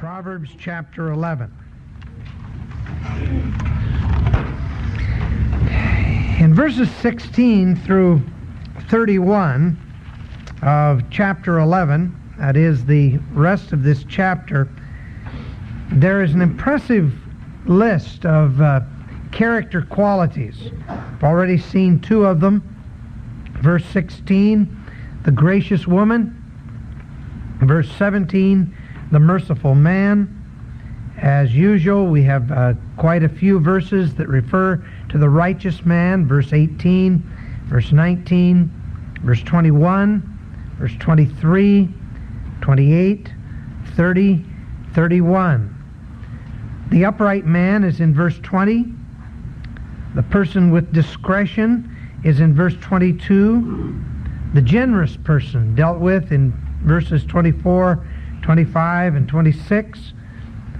Proverbs chapter 11. In verses 16 through 31 of chapter 11, that is the rest of this chapter, there is an impressive list of uh, character qualities. I've already seen two of them. Verse 16, the gracious woman. Verse 17, the merciful man. As usual, we have uh, quite a few verses that refer to the righteous man. Verse 18, verse 19, verse 21, verse 23, 28, 30, 31. The upright man is in verse 20. The person with discretion is in verse 22. The generous person dealt with in verses 24, 25, and 26.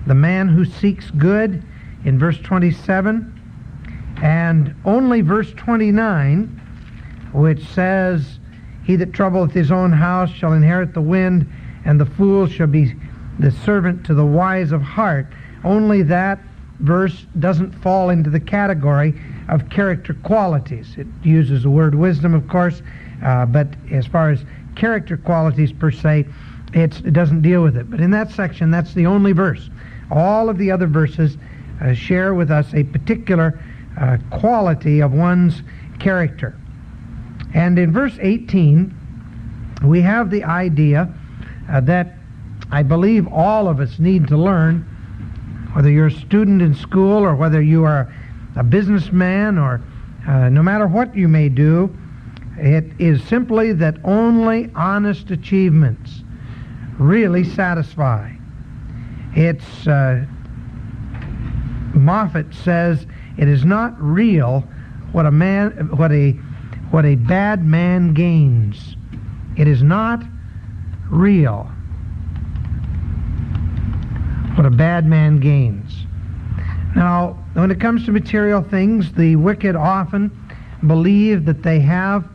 The man who seeks good in verse 27. And only verse 29, which says, He that troubleth his own house shall inherit the wind, and the fool shall be the servant to the wise of heart. Only that verse doesn't fall into the category of character qualities. It uses the word wisdom, of course, uh, but as far as character qualities per se, it doesn't deal with it. But in that section, that's the only verse. All of the other verses uh, share with us a particular uh, quality of one's character. And in verse 18, we have the idea uh, that I believe all of us need to learn, whether you're a student in school or whether you are a businessman or uh, no matter what you may do, it is simply that only honest achievements really satisfy. It's, uh, Moffatt says, it is not real what a man, what a, what a bad man gains. It is not real what a bad man gains. Now, when it comes to material things, the wicked often believe that they have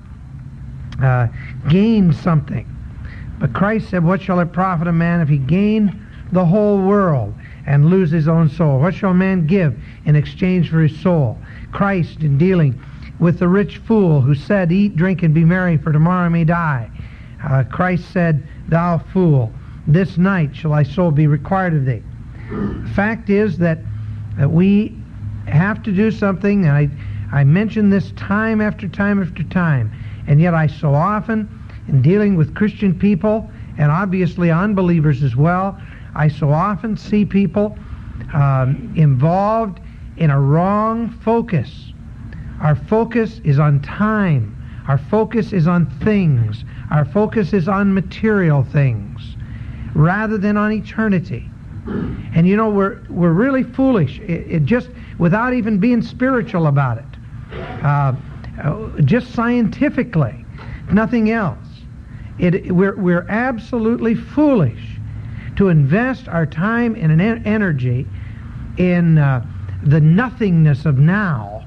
uh, gained something. But Christ said, What shall it profit a man if he gain the whole world and lose his own soul? What shall a man give in exchange for his soul? Christ, in dealing with the rich fool who said, Eat, drink, and be merry, for tomorrow I may die. Uh, Christ said, Thou fool, this night shall thy soul be required of thee. The fact is that, that we have to do something, and I, I mention this time after time after time, and yet I so often, in dealing with Christian people, and obviously unbelievers as well, I so often see people um, involved in a wrong focus. Our focus is on time. Our focus is on things. Our focus is on material things rather than on eternity. And you know, we're, we're really foolish. It, it just, without even being spiritual about it. Uh, just scientifically, nothing else. It, we're, we're absolutely foolish to invest our time and energy in uh, the nothingness of now,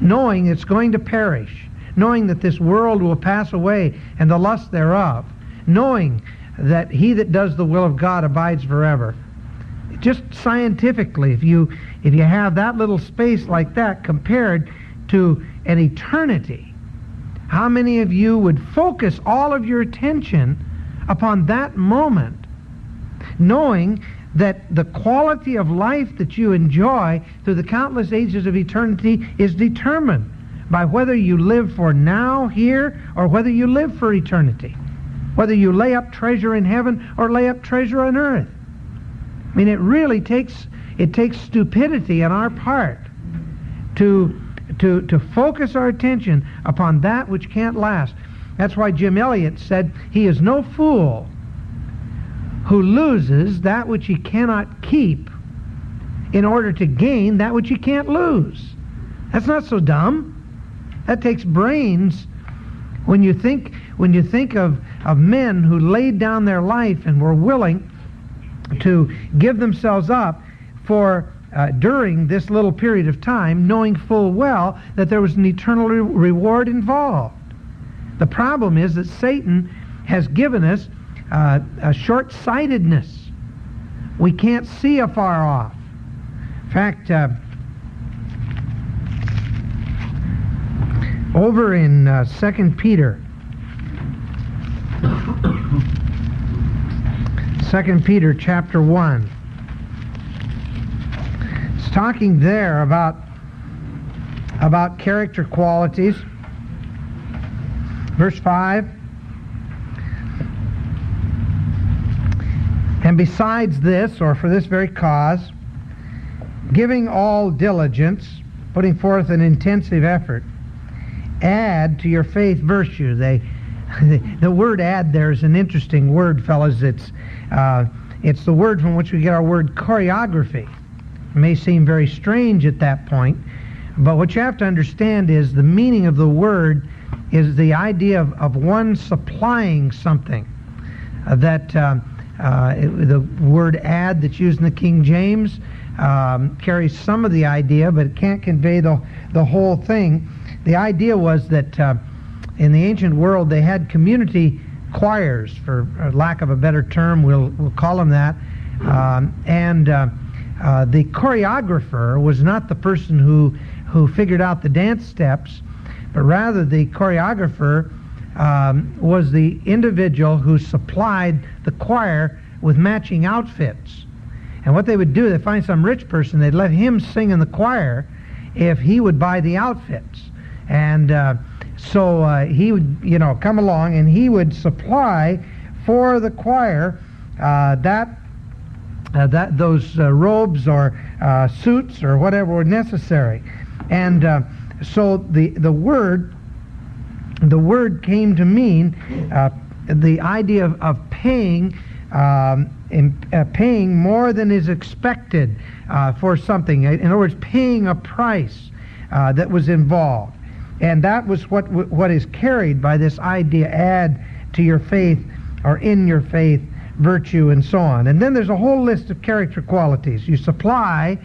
knowing it's going to perish, knowing that this world will pass away and the lust thereof, knowing that he that does the will of God abides forever. Just scientifically, if you if you have that little space like that compared to an eternity, how many of you would focus all of your attention upon that moment, knowing that the quality of life that you enjoy through the countless ages of eternity is determined by whether you live for now here or whether you live for eternity? whether you lay up treasure in heaven or lay up treasure on earth. I mean, it really takes it takes stupidity on our part to to to focus our attention upon that which can't last. That's why Jim Elliot said he is no fool who loses that which he cannot keep in order to gain that which he can't lose. That's not so dumb. That takes brains when you think when you think of of men who laid down their life and were willing to give themselves up for uh, during this little period of time, knowing full well that there was an eternal re- reward involved. The problem is that Satan has given us uh, a short sightedness. we can't see afar off. In fact, uh, over in uh, 2 Peter, 2 Peter chapter 1, talking there about, about character qualities. Verse 5. And besides this, or for this very cause, giving all diligence, putting forth an intensive effort, add to your faith virtue. They, the word add there is an interesting word, fellas. It's, uh, it's the word from which we get our word choreography. May seem very strange at that point, but what you have to understand is the meaning of the word is the idea of, of one supplying something. Uh, that uh, uh, it, the word add that's used in the King James um, carries some of the idea, but it can't convey the, the whole thing. The idea was that uh, in the ancient world they had community choirs, for lack of a better term, we'll, we'll call them that. Um, and uh, the choreographer was not the person who, who figured out the dance steps, but rather the choreographer um, was the individual who supplied the choir with matching outfits. And what they would do, they'd find some rich person, they'd let him sing in the choir if he would buy the outfits. And uh, so uh, he would, you know, come along and he would supply for the choir uh, that uh, that those uh, robes or uh, suits or whatever were necessary. And so the the word the word came to mean uh, the idea of, of paying um, in, uh, paying more than is expected uh, for something. In other words, paying a price uh, that was involved. And that was what, what is carried by this idea add to your faith or in your faith virtue and so on. And then there's a whole list of character qualities. You supply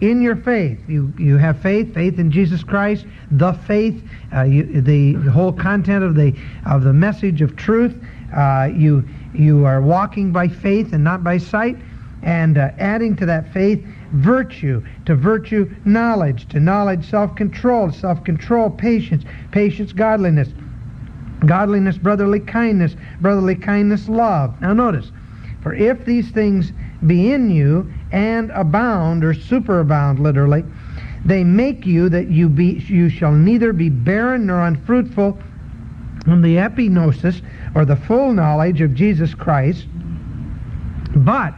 in your faith. You, you have faith, faith in Jesus Christ, the faith, uh, you, the, the, whole content of the, of the message of truth. Uh, you, you are walking by faith and not by sight, and uh, adding to that faith virtue, to virtue knowledge, to knowledge self-control, self-control patience, patience godliness, godliness brotherly kindness, brotherly kindness love. Now notice, for if these things be in you and abound, or superabound literally, they make you that you be you shall neither be barren nor unfruitful in the epignosis or the full knowledge of Jesus Christ, but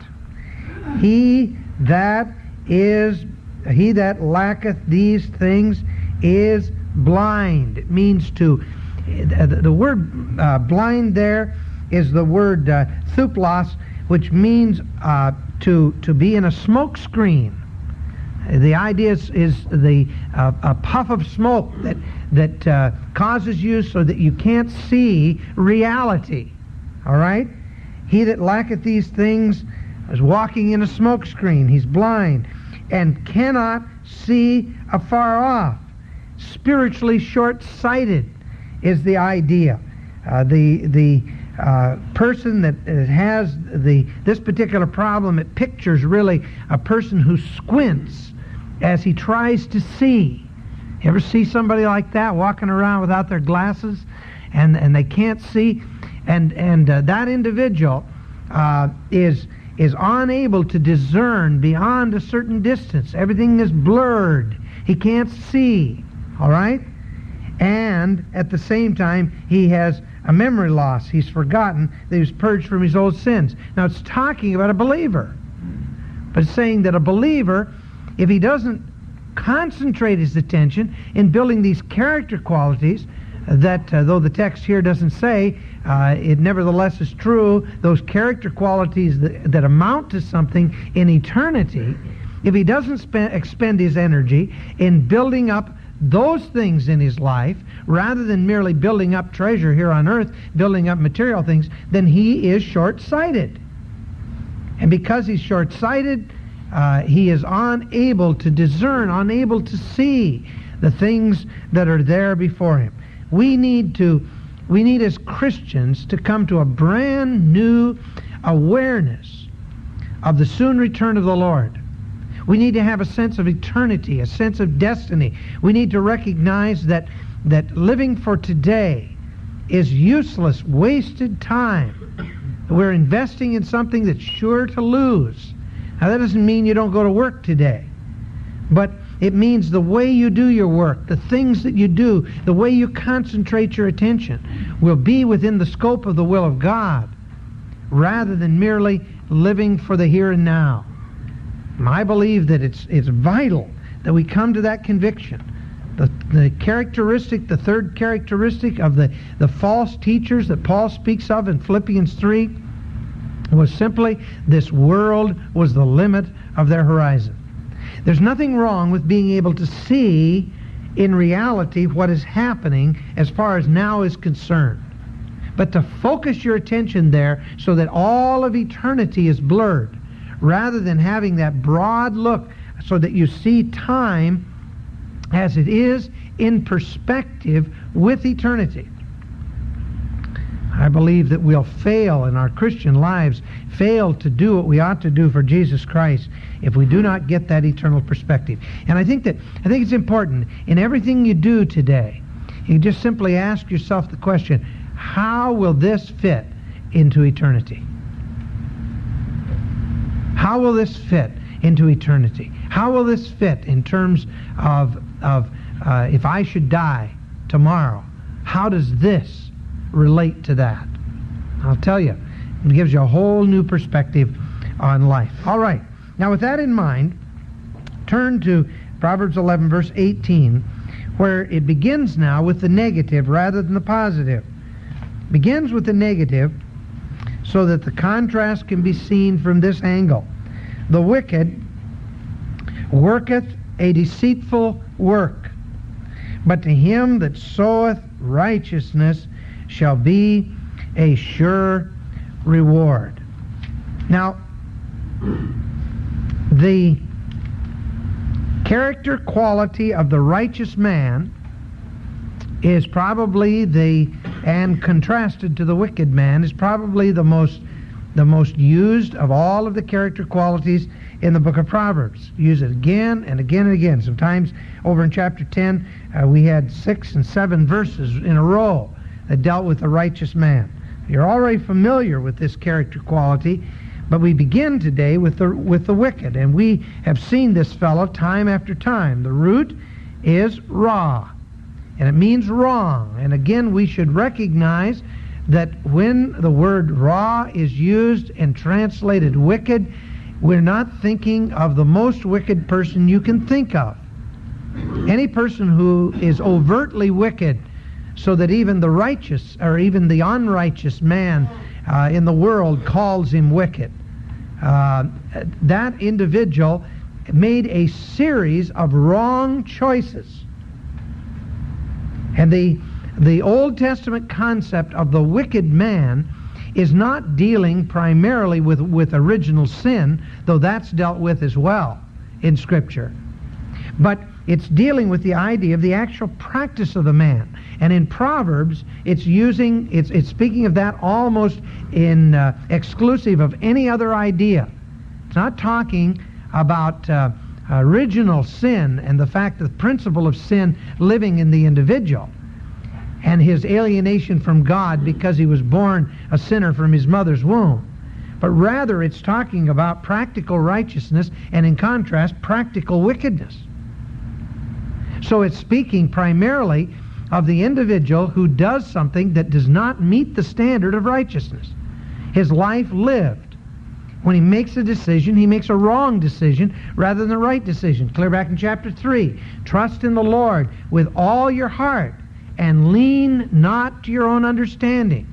he that is he that lacketh these things is blind. It means to the, the word uh, blind there is the word uh, tuphlos, which means uh, to, to be in a smoke screen. The idea is, is the uh, a puff of smoke that that uh, causes you so that you can't see reality. All right? He that lacketh these things is walking in a smoke screen. He's blind and cannot see afar off. Spiritually short-sighted is the idea. Uh, the the uh, person that has the this particular problem, it pictures really a person who squints as he tries to see. You ever see somebody like that walking around without their glasses, and and they can't see, and and uh, that individual uh, is is unable to discern beyond a certain distance. Everything is blurred. He can't see. All right, and at the same time he has a memory loss. He's forgotten that he was purged from his old sins. Now it's talking about a believer. But saying that a believer, if he doesn't concentrate his attention in building these character qualities, that uh, though the text here doesn't say, uh, it nevertheless is true, those character qualities that, that amount to something in eternity, if he doesn't spend, expend his energy in building up those things in his life, rather than merely building up treasure here on earth, building up material things, then he is short-sighted. And because he's short-sighted, uh, he is unable to discern, unable to see the things that are there before him. We need to, we need as Christians to come to a brand new awareness of the soon return of the Lord. We need to have a sense of eternity, a sense of destiny. We need to recognize that, that living for today is useless, wasted time. We're investing in something that's sure to lose. Now, that doesn't mean you don't go to work today, but it means the way you do your work, the things that you do, the way you concentrate your attention will be within the scope of the will of God rather than merely living for the here and now. I believe that it's, it's vital that we come to that conviction. The, the characteristic, the third characteristic of the, the false teachers that Paul speaks of in Philippians 3 was simply this world was the limit of their horizon. There's nothing wrong with being able to see in reality what is happening as far as now is concerned. But to focus your attention there so that all of eternity is blurred, rather than having that broad look so that you see time as it is in perspective with eternity. I believe that we'll fail in our Christian lives, fail to do what we ought to do for Jesus Christ if we do not get that eternal perspective. And I think that I think it's important in everything you do today. You just simply ask yourself the question, how will this fit into eternity? How will this fit into eternity? How will this fit in terms of, of uh, if I should die tomorrow? How does this relate to that? I'll tell you, it gives you a whole new perspective on life. All right. Now, with that in mind, turn to Proverbs 11, verse 18, where it begins now with the negative rather than the positive. Begins with the negative so that the contrast can be seen from this angle. The wicked worketh a deceitful work, but to him that soweth righteousness shall be a sure reward. Now, the character quality of the righteous man is probably the and contrasted to the wicked man is probably the most the most used of all of the character qualities in the book of Proverbs. Use it again and again and again. Sometimes over in chapter 10, uh, we had six and seven verses in a row that dealt with the righteous man. You're already familiar with this character quality, but we begin today with the, with the wicked, and we have seen this fellow time after time. The root is ra, and it means wrong. And again, we should recognize that when the word ra is used and translated wicked, we're not thinking of the most wicked person you can think of. Any person who is overtly wicked, so that even the righteous or even the unrighteous man uh, in the world calls him wicked. Uh, that individual made a series of wrong choices. And the the Old Testament concept of the wicked man is not dealing primarily with, with original sin, though that's dealt with as well in Scripture. But it's dealing with the idea of the actual practice of the man. And in Proverbs, it's using, it's, it's speaking of that almost in uh, exclusive of any other idea. It's not talking about uh, original sin and the fact that the principle of sin living in the individual and his alienation from God because he was born a sinner from his mother's womb. But rather, it's talking about practical righteousness and, in contrast, practical wickedness. So it's speaking primarily of the individual who does something that does not meet the standard of righteousness. His life lived. When he makes a decision, he makes a wrong decision rather than the right decision. Clear back in chapter 3. Trust in the Lord with all your heart and lean not to your own understanding.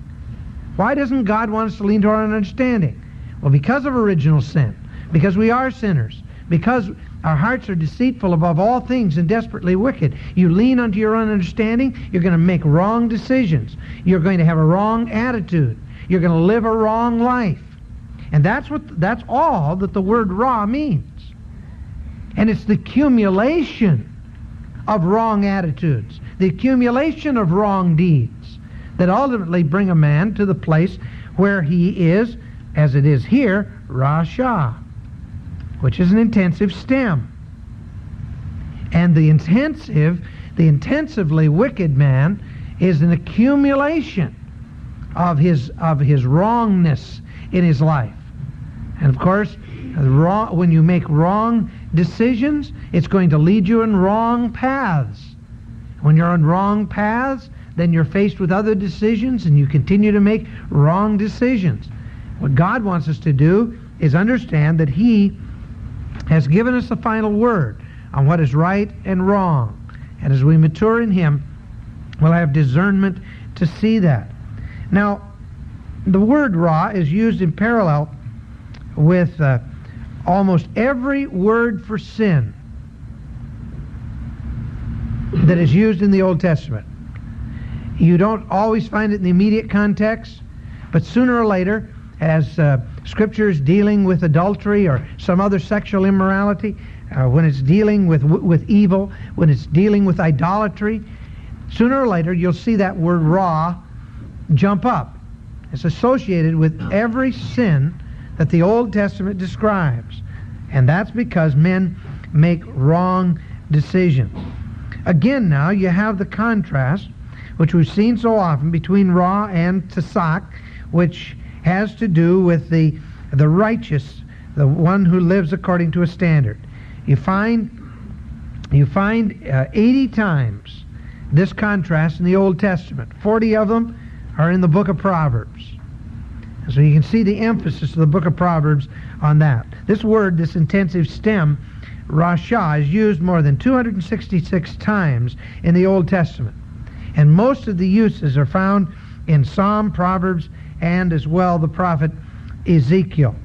Why doesn't God want us to lean to our own understanding? Well, because of original sin, because we are sinners, because our hearts are deceitful above all things and desperately wicked. You lean unto your own understanding, you're going to make wrong decisions. You're going to have a wrong attitude. You're going to live a wrong life. And that's what that's all that the word ra means. And it's the accumulation of wrong attitudes, the accumulation of wrong deeds that ultimately bring a man to the place where he is, as it is here, Rasha, which is an intensive stem. And the intensive, the intensively wicked man is an accumulation of his of his wrongness in his life. And of course, wrong, when you make wrong decisions, it's going to lead you in wrong paths. When you're on wrong paths, then you're faced with other decisions and you continue to make wrong decisions. What God wants us to do is understand that He has given us the final word on what is right and wrong. And as we mature in Him, we'll have discernment to see that. Now, the word ra is used in parallel with uh, almost every word for sin that is used in the Old Testament. You don't always find it in the immediate context, but sooner or later, as uh, scriptures dealing with adultery or some other sexual immorality, uh, when it's dealing with with evil, when it's dealing with idolatry, sooner or later you'll see that word "ra" jump up. It's associated with every sin that the Old Testament describes, and that's because men make wrong decisions. Again, now you have the contrast, which we've seen so often between Ra and Tasak, which has to do with the the righteous, the one who lives according to a standard. You find you find uh, 80 times this contrast in the Old Testament. 40 of them are in the book of Proverbs. So you can see the emphasis of the book of Proverbs on that. This word, this intensive stem, Rasha, is used more than 266 times in the Old Testament. And most of the uses are found in Psalm, Proverbs, and as well the prophet Ezekiel.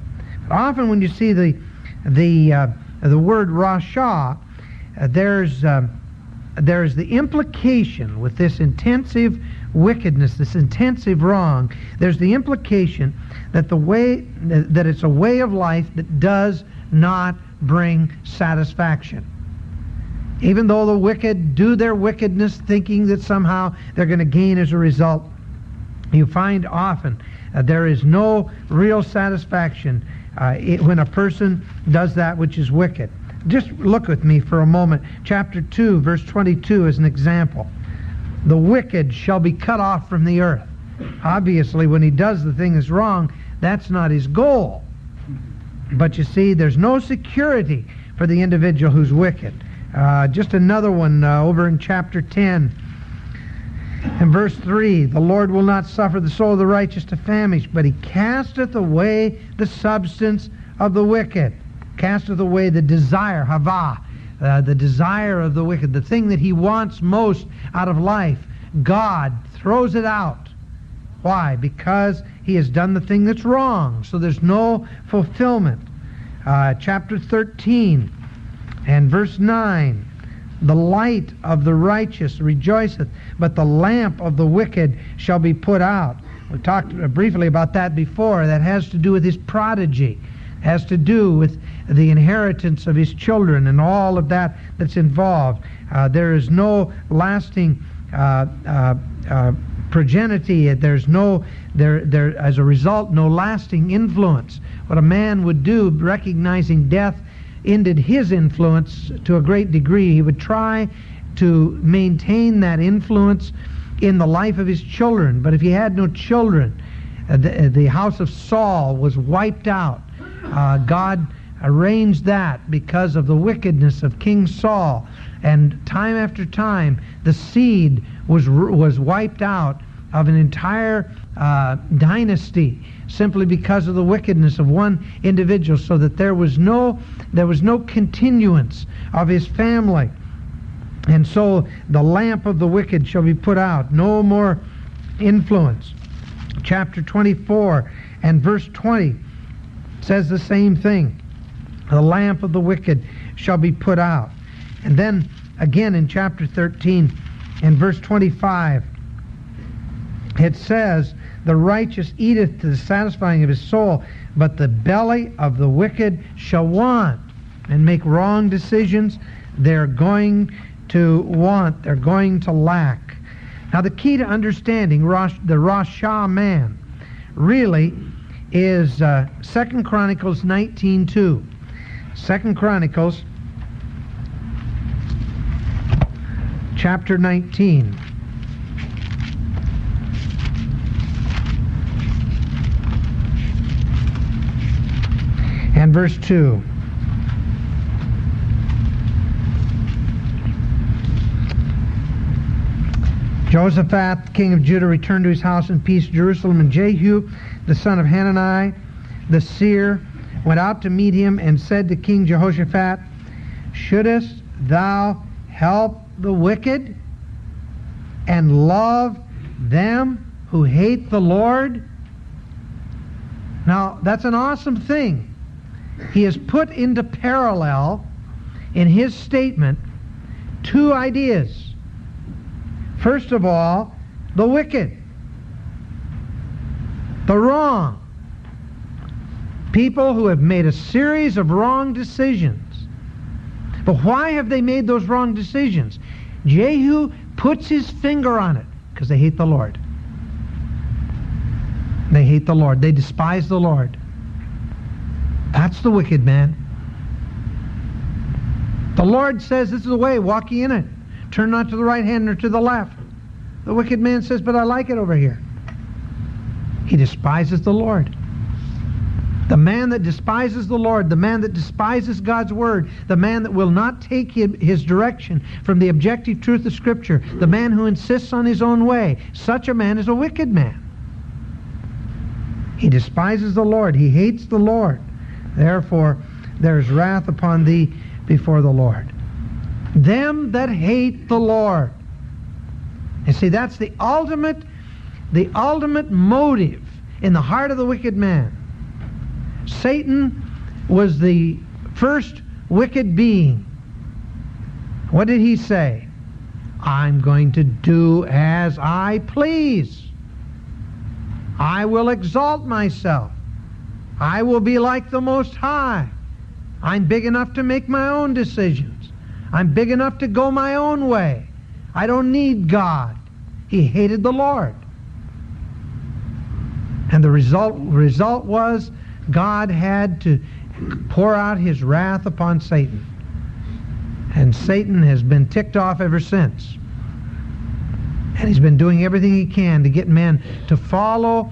Often when you see the, the, uh, the word Rasha, uh, there's, uh, there's the implication with this intensive wickedness, this intensive wrong, there's the implication that the way that it's a way of life that does not bring satisfaction. Even though the wicked do their wickedness thinking that somehow they're going to gain as a result, you find often uh, there is no real satisfaction uh, it, when a person does that which is wicked. Just look with me for a moment. Chapter 2, verse 22 is an example. The wicked shall be cut off from the earth. Obviously, when he does the thing that's wrong, that's not his goal. But you see, there's no security for the individual who's wicked. Uh, just another one uh, over in chapter 10 in verse 3 The Lord will not suffer the soul of the righteous to famish, but he casteth away the substance of the wicked. Casteth away the desire, hava, uh, the desire of the wicked, the thing that he wants most out of life. God throws it out. Why? Because he has done the thing that's wrong. So there's no fulfillment. Uh, chapter 13 and verse 9. The light of the righteous rejoiceth, but the lamp of the wicked shall be put out. We talked briefly about that before. That has to do with his prodigy, has to do with the inheritance of his children and all of that that's involved. Uh, there is no lasting uh, progeny. There's no there there as a result no lasting influence. What a man would do, recognizing death ended his influence to a great degree. He would try to maintain that influence in the life of his children. But if he had no children, uh, the, uh, the house of Saul was wiped out. Uh, God arranged that because of the wickedness of King Saul. And time after time, the seed was, was wiped out of an entire uh, dynasty simply because of the wickedness of one individual so that there was no there was no continuance of his family. And so the lamp of the wicked shall be put out. No more influence. Chapter 24 and verse 20 says the same thing. The lamp of the wicked shall be put out. And then again in chapter 13 and verse 25 it says the righteous eateth to the satisfying of his soul, but the belly of the wicked shall want and make wrong decisions. They're going to want, they're going to lack. Now, the key to understanding Rosh, the Rasha man really is uh, 2 Chronicles 19.2. 2 Chronicles chapter 19. And verse 2. Jehoshaphat, king of Judah, returned to his house in peace. Jerusalem and Jehu, the son of Hanani, the seer, went out to meet him and said to King Jehoshaphat, Shouldest thou help the wicked and love them who hate the Lord? Now, that's an awesome thing. He has put into parallel in his statement two ideas First of all, the wicked, the wrong. People who have made a series of wrong decisions. But why have they made those wrong decisions? Jehu puts his finger on it because they hate the Lord. They hate the Lord. They despise the Lord. That's the wicked man. The Lord says, This is the way, walk ye in it. Turn not to the right hand nor to the left. The wicked man says, But I like it over here. He despises the Lord. The man that despises the Lord, the man that despises God's word, the man that will not take his direction from the objective truth of Scripture, the man who insists on his own way, such a man is a wicked man. He despises the Lord. He hates the Lord. Therefore, there is wrath upon thee before the Lord. Them that hate the Lord. And see, that's the ultimate, the ultimate motive in the heart of the wicked man. Satan was the first wicked being. What did he say? I'm going to do as I please. I will exalt myself. I will be like the Most High. I'm big enough to make my own decisions. I'm big enough to go my own way. I don't need God. He hated the Lord. And the result, result was God had to pour out his wrath upon Satan. And Satan has been ticked off ever since. And he's been doing everything he can to get men to follow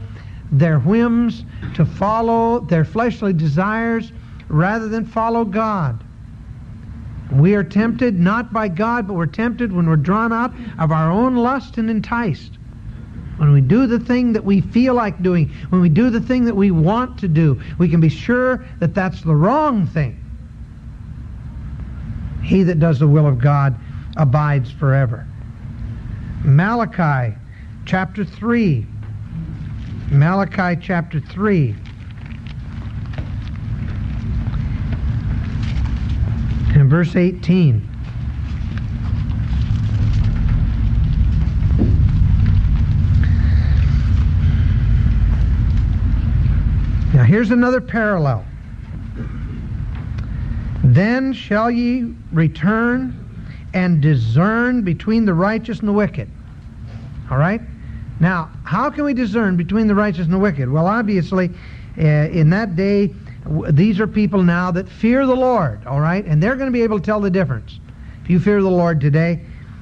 their whims, to follow their fleshly desires, rather than follow God. We are tempted not by God, but we're tempted when we're drawn out of our own lust and enticed. When we do the thing that we feel like doing, when we do the thing that we want to do, we can be sure that that's the wrong thing. He that does the will of God abides forever. Malachi chapter 3. Malachi chapter 3. And verse 18. Now here's another parallel. Then shall ye return and discern between the righteous and the wicked. All right? Now, how can we discern between the righteous and the wicked? Well, obviously, uh, in that day, these are people now that fear the Lord, all right? And they're going to be able to tell the difference. If you fear the Lord today,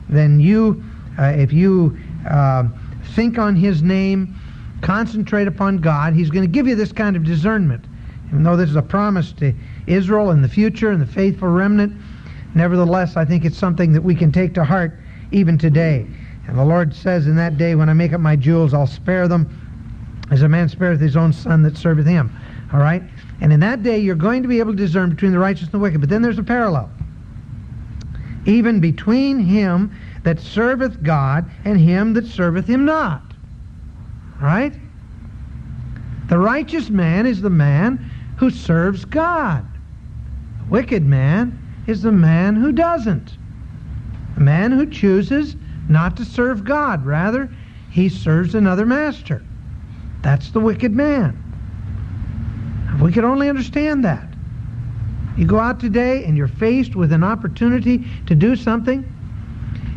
then you, uh, if you uh, think on His name, concentrate upon God, He's going to give you this kind of discernment. Even though this is a promise to Israel in the future and the faithful remnant, nevertheless, I think it's something that we can take to heart even today. And the Lord says, In that day when I make up my jewels, I'll spare them as a man spareth his own son that serveth him. All right? And in that day, you're going to be able to discern between the righteous and the wicked. But then there's a parallel. Even between him that serveth God and him that serveth him not. Right? The righteous man is the man who serves God. The wicked man is the man who doesn't. The man who chooses not to serve God. Rather, he serves another master. That's the wicked man. If we could only understand that. You go out today and you're faced with an opportunity to do something,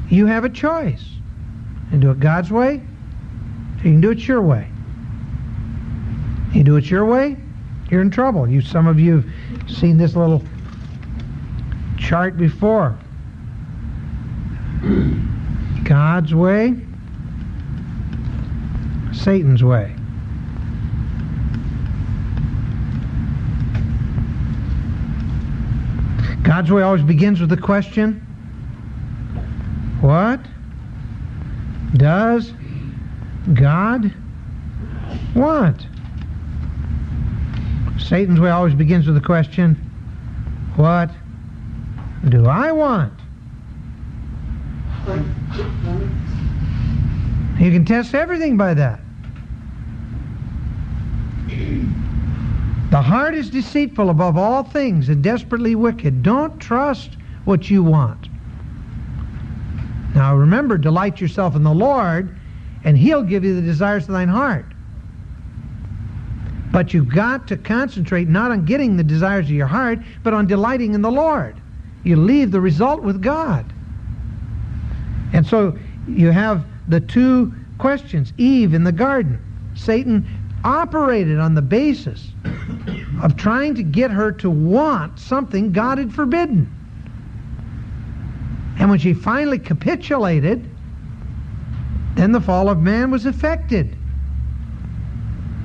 you have a choice. You can do it God's way, or you can do it your way. You do it your way, you're in trouble. You, some of you have seen this little chart before. God's way, Satan's way. God's way always begins with the question, what does God want? Satan's way always begins with the question, what do I want? You can test everything by that. The heart is deceitful above all things and desperately wicked. Don't trust what you want. Now remember, delight yourself in the Lord, and He'll give you the desires of thine heart. But you've got to concentrate not on getting the desires of your heart, but on delighting in the Lord. You leave the result with God. And so you have the two questions. Eve in the garden. Satan operated on the basis of trying to get her to want something God had forbidden. And when she finally capitulated, then the fall of man was effected.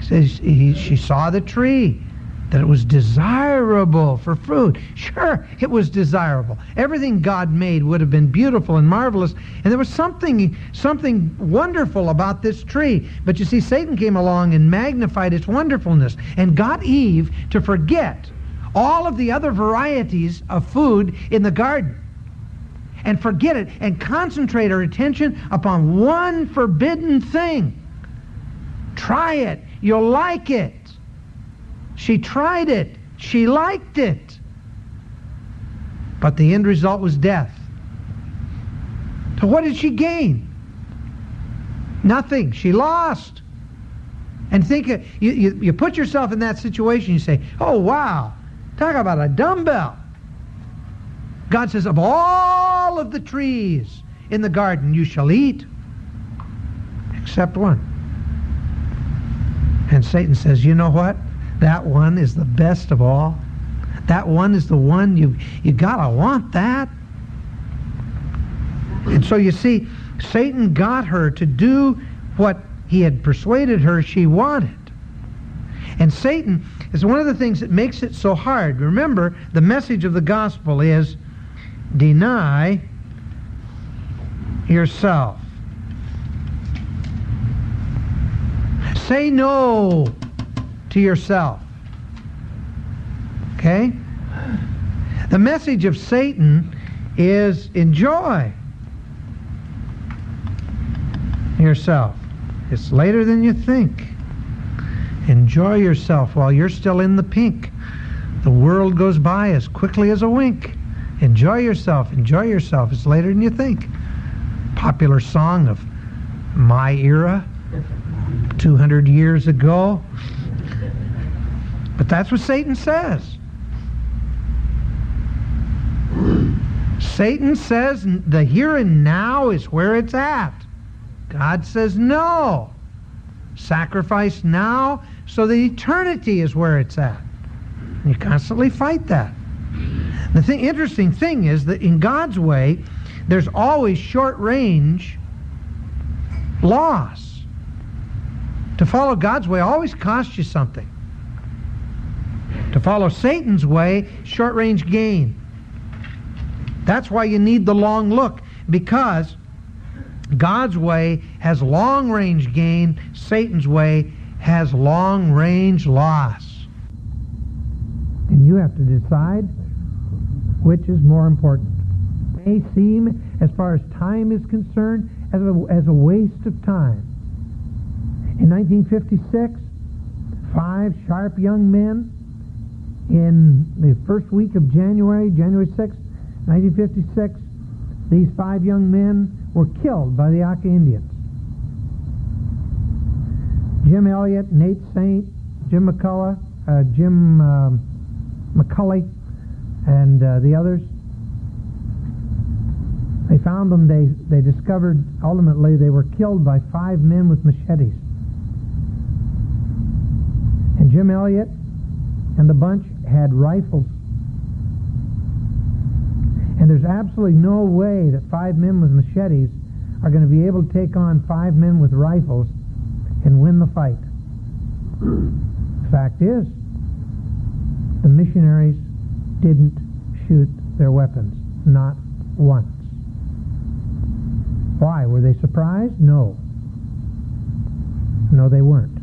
Says he, she saw the tree, that it was desirable for food. Sure, it was desirable. Everything God made would have been beautiful and marvelous, and there was something something wonderful about this tree. But you see, Satan came along and magnified its wonderfulness and got Eve to forget all of the other varieties of food in the garden and forget it and concentrate our attention upon one forbidden thing. Try it. You'll like it. She tried it. She liked it. But the end result was death. So what did she gain? Nothing. She lost. And think, uh, you, you, you put yourself in that situation, you say, oh, wow, talk about a dumbbell. God says, of all of the trees in the garden you shall eat, except one. And Satan says, you know what? That one is the best of all. That one is the one you you gotta want that. And so you see, Satan got her to do what he had persuaded her she wanted. And Satan is one of the things that makes it so hard. Remember, the message of the gospel is deny yourself. Say no to yourself. Okay? The message of Satan is enjoy yourself. It's later than you think. Enjoy yourself while you're still in the pink. The world goes by as quickly as a wink. Enjoy yourself. Enjoy yourself. It's later than you think. Popular song of my era, 200 years ago. But that's what Satan says. Satan says the here and now is where it's at. God says no. Sacrifice now so the eternity is where it's at. And you constantly fight that. The thing, interesting thing is that in God's way, there's always short range loss. To follow God's way always costs you something. To follow Satan's way, short range gain. That's why you need the long look, because God's way has long range gain, Satan's way has long range loss. And you have to decide which is more important. It may seem, as far as time is concerned, as a, as a waste of time. In 1956, five sharp young men in the first week of January, January 6, 1956, these five young men were killed by the Auca Indians. Jim Elliot, Nate Saint, Jim McCullough, uh, Jim uh, McCully, and uh, the others. They found them. They they discovered ultimately they were killed by five men with machetes. And Jim Elliot and the bunch had rifles. And there's absolutely no way that five men with machetes are going to be able to take on five men with rifles and win the fight. The fact is, the missionaries didn't shoot their weapons, not once. Why? Were they surprised? No. No, they weren't.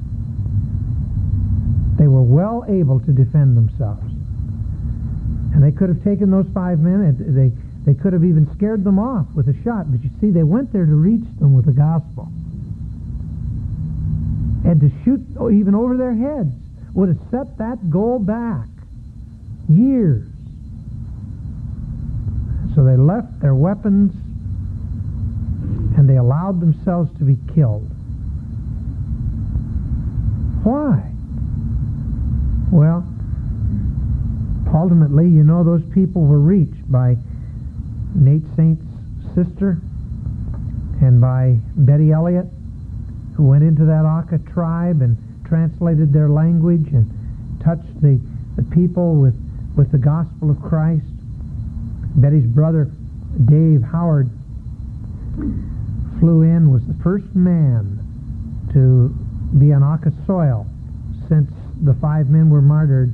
They were well able to defend themselves. And they could have taken those five men, and they, they could have even scared them off with a shot. But you see, they went there to reach them with the gospel. And to shoot even over their heads would have set that goal back years. So they left their weapons and they allowed themselves to be killed. Why? Well, ultimately, you know, those people were reached by Nate Saint's sister and by Betty Elliot, who went into that Auca tribe and translated their language and touched the, the people with, with the gospel of Christ. Betty's brother, Dave Howard, flew in, was the first man to be on Auca soil since the five men were martyred.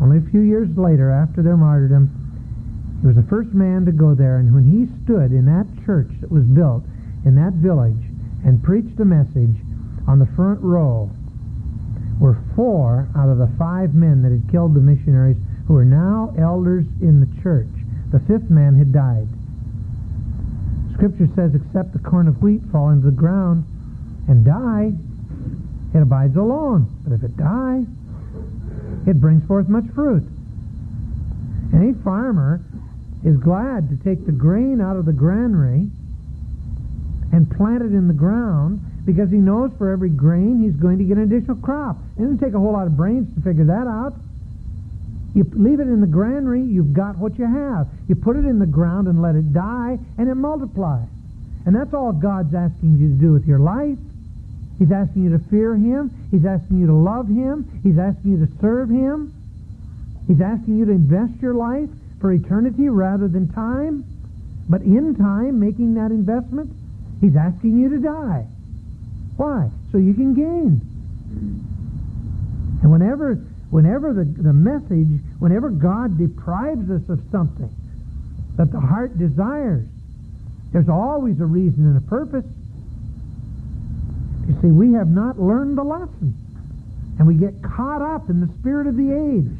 Only a few years later, after their martyrdom, he was the first man to go there. And when he stood in that church that was built in that village and preached a message on the front row, were four out of the five men that had killed the missionaries who are now elders in the church. The fifth man had died. Scripture says, except the corn of wheat fall into the ground and die, it abides alone. But if it die, it brings forth much fruit. Any farmer is glad to take the grain out of the granary and plant it in the ground because he knows for every grain he's going to get an additional crop. It doesn't take a whole lot of brains to figure that out. You leave it in the granary, you've got what you have. You put it in the ground and let it die, and it multiplies. And that's all God's asking you to do with your life. He's asking you to fear Him. He's asking you to love Him. He's asking you to serve Him. He's asking you to invest your life for eternity rather than time. But in time, making that investment, He's asking you to die. Why? So you can gain. And whenever, whenever the, the message, whenever God deprives us of something that the heart desires, there's always a reason and a purpose. See, we have not learned the lesson. And we get caught up in the spirit of the age.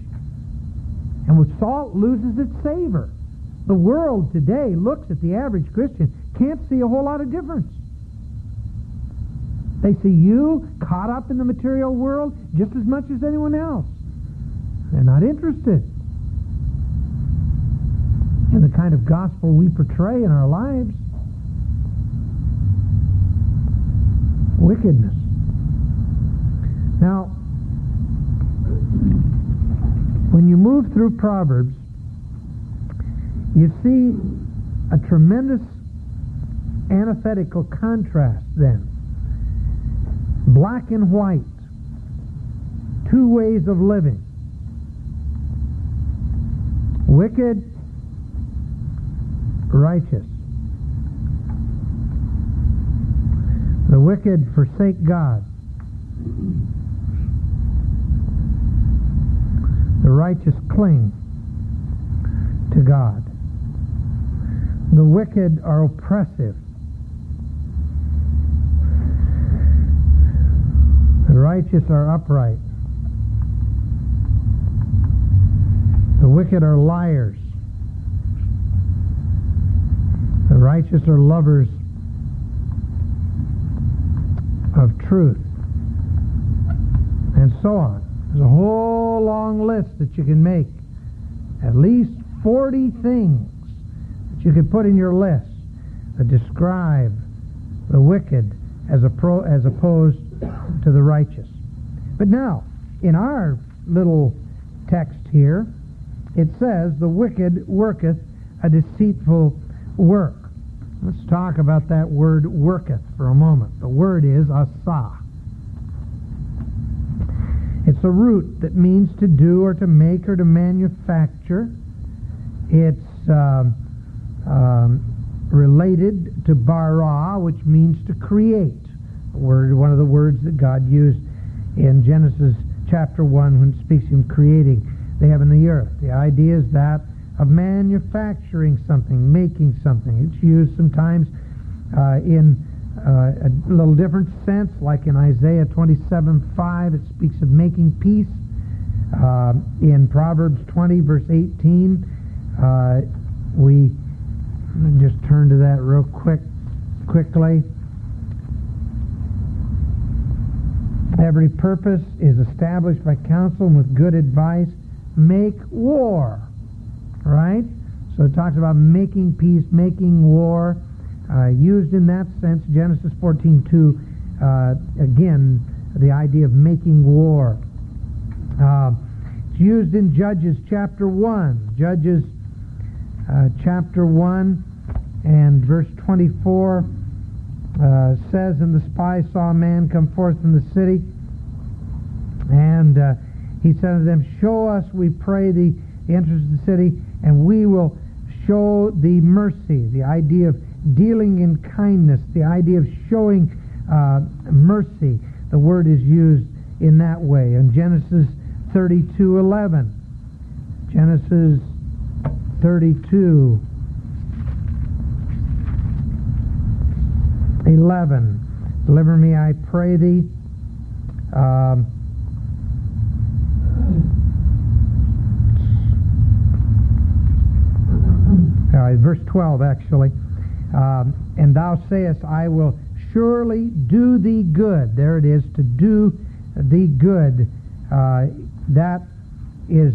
And with salt loses its savor. The world today looks at the average Christian, can't see a whole lot of difference. They see you caught up in the material world just as much as anyone else. They're not interested in the kind of gospel we portray in our lives. Wickedness. Now, when you move through Proverbs, you see a tremendous antithetical contrast then. Black and white. Two ways of living. Wicked, righteous. The wicked forsake God. The righteous cling to God. The wicked are oppressive. The righteous are upright. The wicked are liars. The righteous are lovers of truth, and so on. There's a whole long list that you can make. At least 40 things that you could put in your list that describe the wicked as, a pro, as opposed to the righteous. But now, in our little text here, it says, The wicked worketh a deceitful work. Let's talk about that word worketh for a moment. The word is asa. It's a root that means to do or to make or to manufacture. It's um, um, related to bara, which means to create. Word, one of the words that God used in Genesis chapter 1 when speaks of creating the heaven and the earth. The idea is that of manufacturing something, making something. It's used sometimes uh, in uh, a little different sense, like in Isaiah 27 5, it speaks of making peace. Uh, in Proverbs 20, verse 18, uh, we just turn to that real quick, quickly. Every purpose is established by counsel and with good advice. Make war. Right? So it talks about making peace, making war. Uh, used in that sense, Genesis 14.2, uh, again, the idea of making war. Uh, it's used in Judges chapter 1. Judges uh, chapter 1 and verse 24 uh, says, And the spy saw a man come forth from the city, and uh, he said to them, Show us, we pray the entrance of the city, and we will show the mercy. The idea of dealing in kindness, the idea of showing uh, mercy. The word is used in that way. In Genesis 32:11, Genesis 32 11. Deliver me, I pray thee. Um, uh, verse 12, actually. Um, and thou sayest, I will surely do thee good. There it is, to do thee good. Uh, that is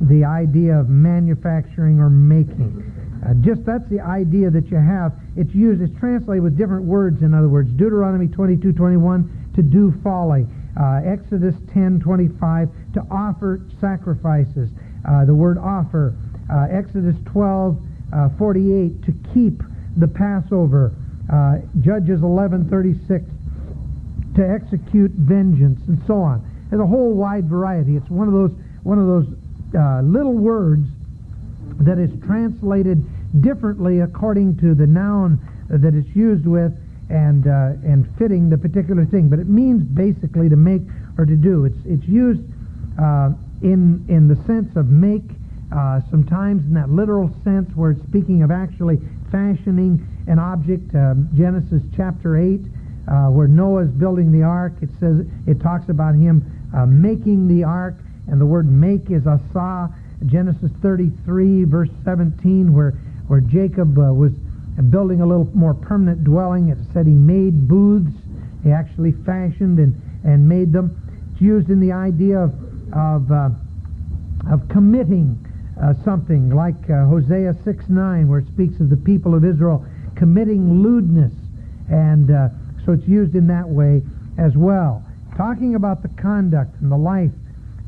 the idea of manufacturing or making. Uh, just that's the idea that you have. It's used, it's translated with different words, in other words. Deuteronomy 22, 21, to do folly. Uh, Exodus 10, 25, to offer sacrifices. Uh, the word offer. Uh, Exodus 12, uh, 48, to keep the Passover. Uh, Judges 11:36 to execute vengeance and so on. There's a whole wide variety. It's one of those one of those uh, little words that is translated differently according to the noun that it's used with and uh, and fitting the particular thing. But it means basically to make or to do. It's it's used uh, in in the sense of make. Uh, sometimes in that literal sense where it's speaking of actually fashioning an object. Uh, Genesis chapter 8, uh, where Noah is building the ark, it says it talks about him uh, making the ark, and the word make is asah. Genesis 33, verse 17, where where Jacob uh, was building a little more permanent dwelling, it said he made booths. He actually fashioned and, and made them. It's used in the idea of of uh, of committing uh, something like uh, Hosea 6 9, where it speaks of the people of Israel committing lewdness. And uh, so it's used in that way as well. Talking about the conduct and the life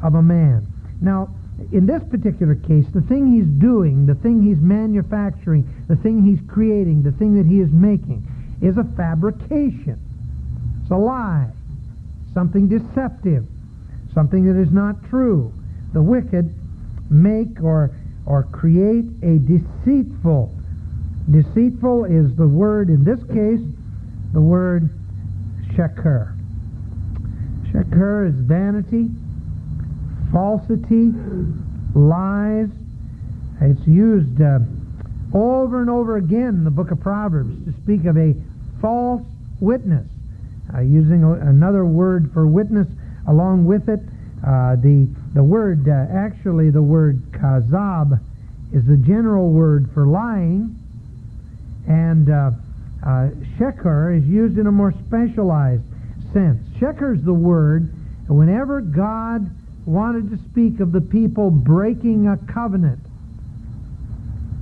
of a man. Now, in this particular case, the thing he's doing, the thing he's manufacturing, the thing he's creating, the thing that he is making, is a fabrication. It's a lie. Something deceptive. Something that is not true. The wicked make or, or create a deceitful. Deceitful is the word, in this case, the word sheker. Sheker is vanity, falsity, lies. It's used uh, over and over again in the book of Proverbs to speak of a false witness. Uh, using another word for witness along with it, uh, the the word, uh, actually, the word kazab is the general word for lying, and uh, uh, sheker is used in a more specialized sense. Sheker is the word whenever God wanted to speak of the people breaking a covenant,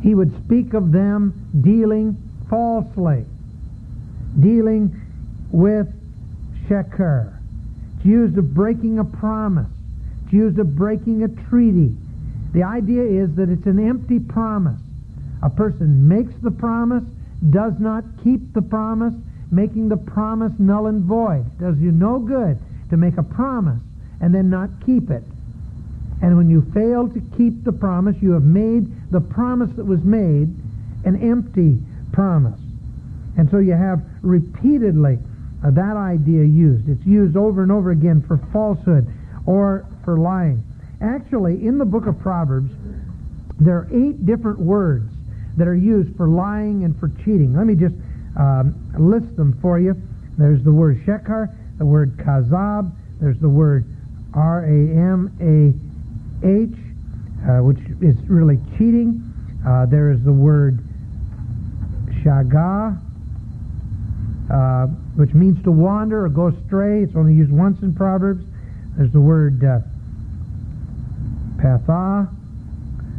he would speak of them dealing falsely, dealing with sheker. It's used of breaking a promise accused of breaking a treaty. The idea is that it's an empty promise. A person makes the promise, does not keep the promise, making the promise null and void. It does you no good to make a promise and then not keep it. And when you fail to keep the promise, you have made the promise that was made an empty promise. And so you have repeatedly uh, that idea used. It's used over and over again for falsehood or for lying. Actually, in the book of Proverbs, there are eight different words that are used for lying and for cheating. Let me just um, list them for you. There's the word shekar, the word kazab, there's the word R-A-M-A H, uh, which is really cheating. Uh, there is the word shaga, uh, which means to wander or go astray. It's only used once in Proverbs. There's the word uh, patha.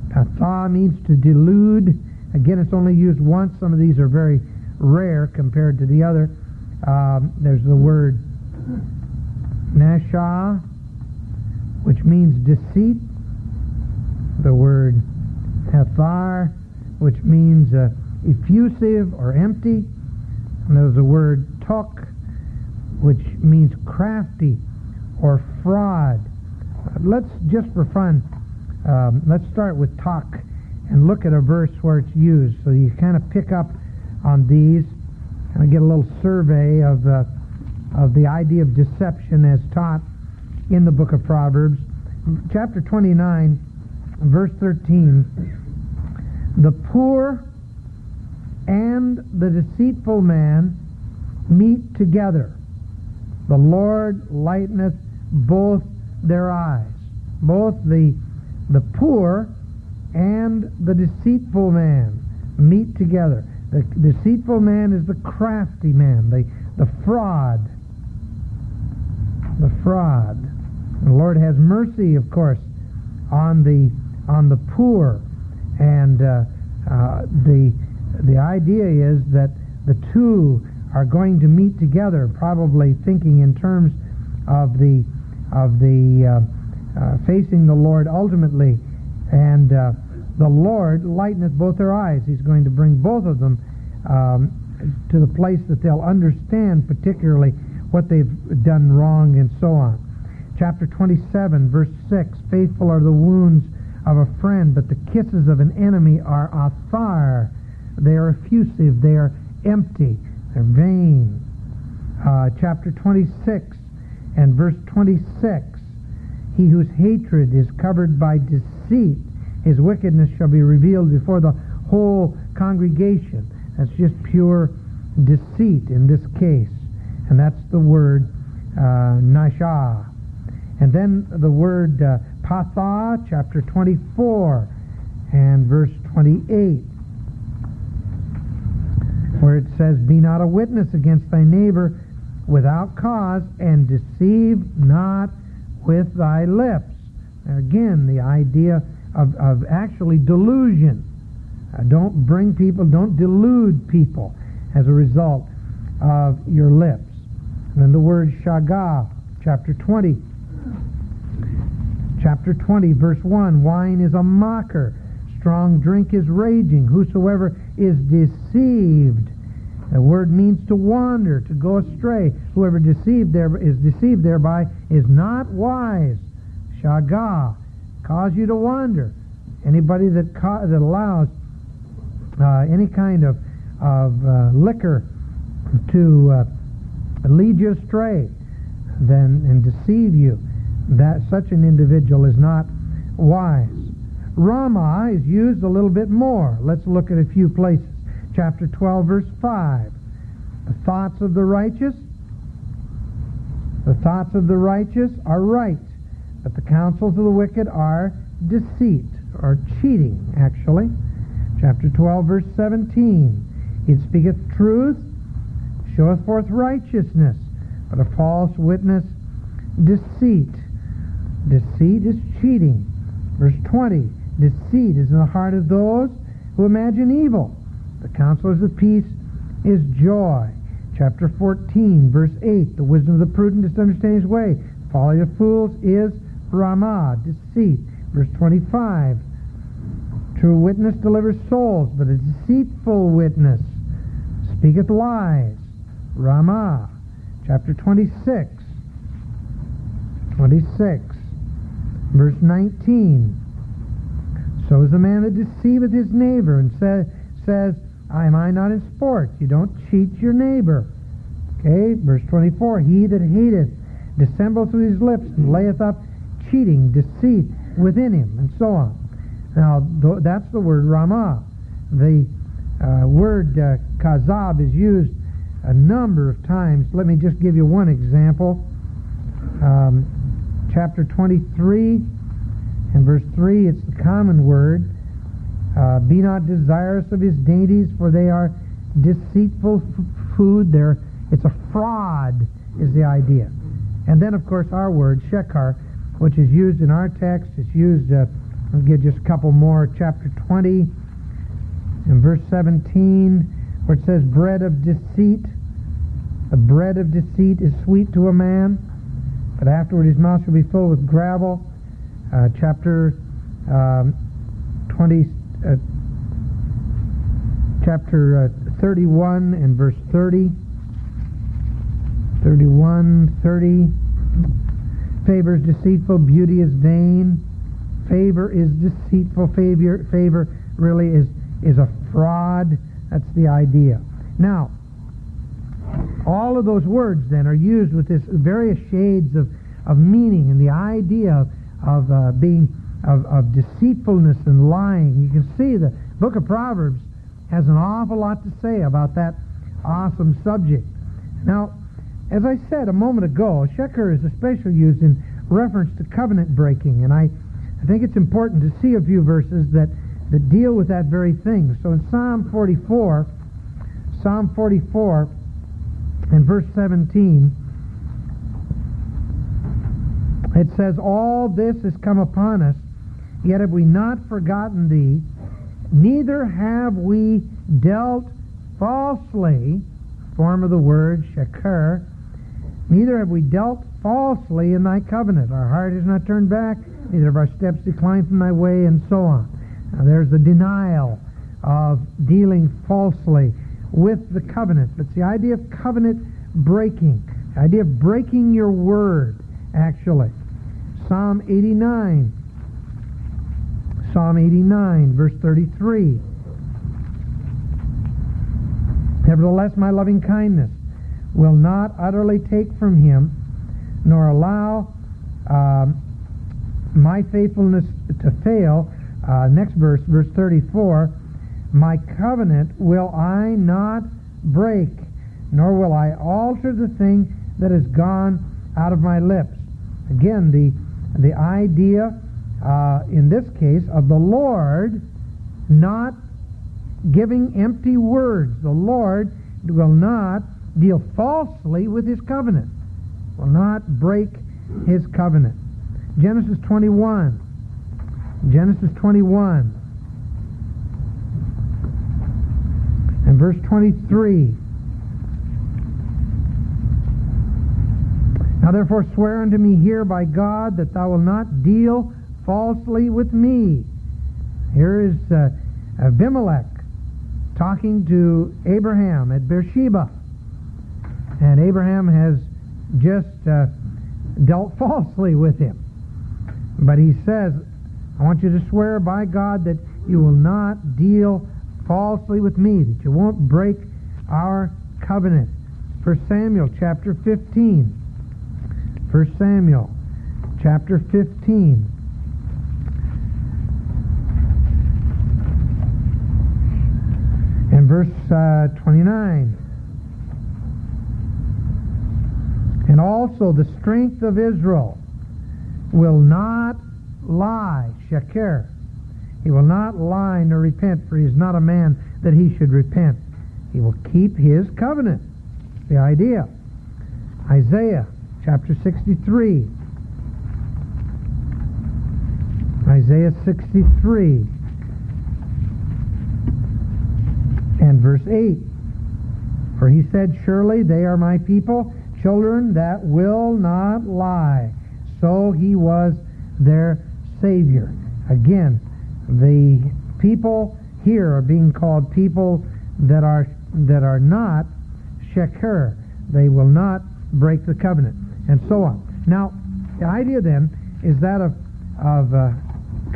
Patha means to delude. Again, it's only used once. Some of these are very rare compared to the other. Um, there's the word nasha, which means deceit the word hathar, which means uh, effusive or empty. And there's the word tok, which means crafty or fraud. Let's just for fun, um, let's start with tok and look at a verse where it's used, so you kind of pick up on these and get a little survey of the of the idea of deception as taught in the book of Proverbs, chapter 29 verse 13, the poor and the deceitful man meet together. The Lord lighteneth both their eyes. Both the, the poor and the deceitful man meet together. The deceitful man is the crafty man, the, the fraud. The fraud. The Lord has mercy, of course, on the on the poor. And uh, uh, the, the idea is that the two are going to meet together, probably thinking in terms of the, of the uh, uh facing the Lord ultimately. And uh, the Lord lighteneth both their eyes. He's going to bring both of them um, to the place that they'll understand particularly what they've done wrong and so on. Chapter 27, verse 6, Faithful are the wounds of a friend, but the kisses of an enemy are athar. They are effusive. They are empty. They're vain. Uh, chapter 26 and verse 26. He whose hatred is covered by deceit, his wickedness shall be revealed before the whole congregation. That's just pure deceit in this case. And that's the word uh, nasha. And then the word uh, Patha, chapter 24 and verse 28, where it says, Be not a witness against thy neighbor without cause, and deceive not with thy lips. Now again, the idea of, of actually delusion. Uh, don't bring people, don't delude people as a result of your lips. And then the word shagah, chapter 20, Chapter 20, verse 1 Wine is a mocker, strong drink is raging. Whosoever is deceived, the word means to wander, to go astray. Whoever deceived there is deceived thereby is not wise. Shagah, cause you to wander. Anybody that ca- that allows uh, any kind of of uh, liquor to uh, lead you astray, then and deceive you that such an individual is not wise. Rama is used a little bit more. Let's look at a few places. Chapter 12, verse 5. The thoughts of the righteous, the thoughts of the righteous are right, but the counsels of the wicked are deceit, or cheating, actually. Chapter 12, verse 17. It speaketh truth, showeth forth righteousness, but a false witness deceit. Deceit is cheating. Verse 20, deceit is in the heart of those who imagine evil. The counselors of peace is joy. Chapter 14, verse 8, the wisdom of the prudent is to understand his way. Folly of fools is Ramah, deceit. Verse 25, true witness delivers souls, but a deceitful witness speaketh lies. Ramah. Chapter 26, 26. Verse 19. So is the man that deceiveth his neighbor and say, says, I am I not in sport? You don't cheat your neighbor. Okay, verse 24. He that hateth dissembles with his lips and layeth up cheating, deceit within him, and so on. Now, th- that's the word Ramah. The uh, word uh, kazab is used a number of times. Let me just give you one example. Um, chapter 23 and verse 3, it's the common word. Uh, Be not desirous of his dainties, for they are deceitful f- food. They're, it's a fraud, is the idea. And then, of course, our word, shekar, which is used in our text. It's used, uh, I'll give just a couple more. Chapter 20 and verse 17, where it says, bread of deceit. The bread of deceit is sweet to a man, but afterward his mouth shall be filled with gravel. Uh, chapter um, 20, uh, chapter uh, 31 and verse 30. 31, 30. Favor is deceitful, beauty is vain. Favor is deceitful. Favor, favor really is, is a fraud. That's the idea. Now, all of those words then are used with this various shades of, of meaning and the idea of, of uh, being of, of deceitfulness and lying. You can see the book of Proverbs has an awful lot to say about that awesome subject. Now, as I said a moment ago, sheker is especially used in reference to covenant breaking, and I, I think it's important to see a few verses that, that deal with that very thing. So in Psalm 44, Psalm 44 and verse 17, it says, All this has come upon us, yet have we not forgotten thee, neither have we dealt falsely, form of the word, sheker, Neither have we dealt falsely in thy covenant. Our heart is not turned back, neither have our steps declined from thy way, and so on. Now there's the denial of dealing falsely with the covenant. But it's the idea of covenant breaking, the idea of breaking your word, actually. Psalm 89. Psalm 89, verse 33. Nevertheless, my loving kindness will not utterly take from him, nor allow um, my faithfulness to fail. Uh, next verse, verse 34, my covenant will I not break, nor will I alter the thing that has gone out of my lips. Again, the, the idea uh, in this case of the Lord not giving empty words. The Lord will not deal falsely with his covenant, will not break his covenant. Genesis 21. Genesis 21. And verse 23. Now therefore swear unto me here by God that thou wilt not deal falsely with me. Here is uh, Abimelech talking to Abraham at Beersheba. And Abraham has just uh, dealt falsely with him. But he says, I want you to swear by God that you will not deal falsely with me, that you won't break our covenant. 1 Samuel chapter 15. 1 Samuel chapter 15. And verse uh, 29. And also the strength of Israel will not lie, sheker. He will not lie nor repent, for he is not a man that he should repent. He will keep his covenant. The idea. Isaiah chapter 63. Isaiah 63 and verse 8. For he said, Surely they are my people, children that will not lie. So he was their Savior. Again, the people here are being called people that are that are not sheker. They will not break the covenant, and so on. Now, The idea then is that of, of uh,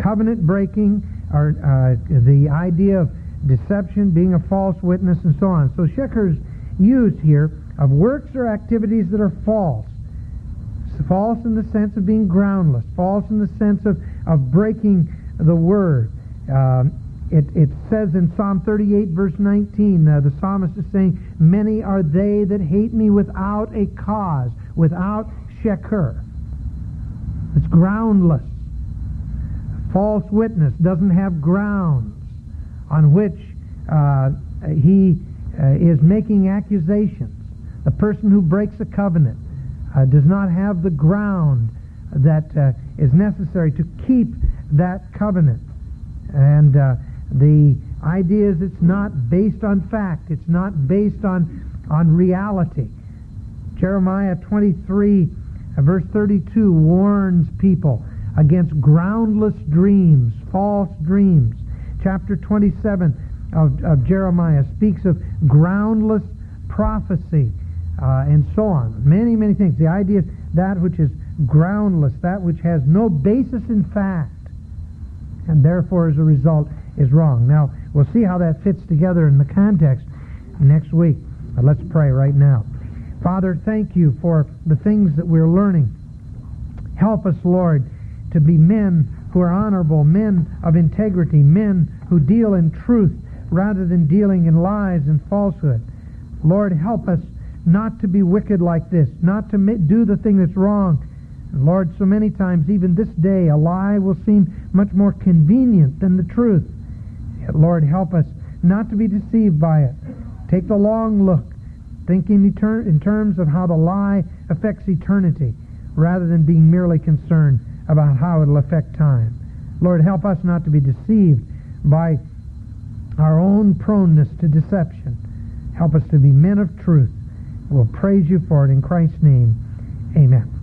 covenant breaking, or uh, the idea of deception, being a false witness, and so on. So Sheker's used here of works or activities that are false. False in the sense of being groundless, false in the sense of, of breaking the word. Uh, it, it, says in Psalm 38, verse 19, uh, the psalmist is saying, Many are they that hate me without a cause, without sheker. It's groundless. False witness doesn't have grounds on which uh, he uh, is making accusations. The person who breaks a covenant uh, does not have the ground that uh, is necessary to keep that covenant. And uh, the idea is it's not based on fact. It's not based on, on reality. Jeremiah 23, uh, verse 32, warns people against groundless dreams, false dreams. Chapter 27 of, of Jeremiah speaks of groundless prophecy uh, and so on. Many, many things. The idea is that which is groundless, that which has no basis in fact, and therefore, as a result, is wrong. Now, we'll see how that fits together in the context next week. But let's pray right now. Father, thank you for the things that we're learning. Help us, Lord, to be men who are honorable, men of integrity, men who deal in truth rather than dealing in lies and falsehood. Lord, help us not to be wicked like this, not to do the thing that's wrong. Lord, so many times, even this day, a lie will seem much more convenient than the truth. Yet, Lord, help us not to be deceived by it. Take the long look, thinking in terms of how the lie affects eternity, rather than being merely concerned about how it'll affect time. Lord, help us not to be deceived by our own proneness to deception. Help us to be men of truth We'll praise you for it in Christ's name. Amen.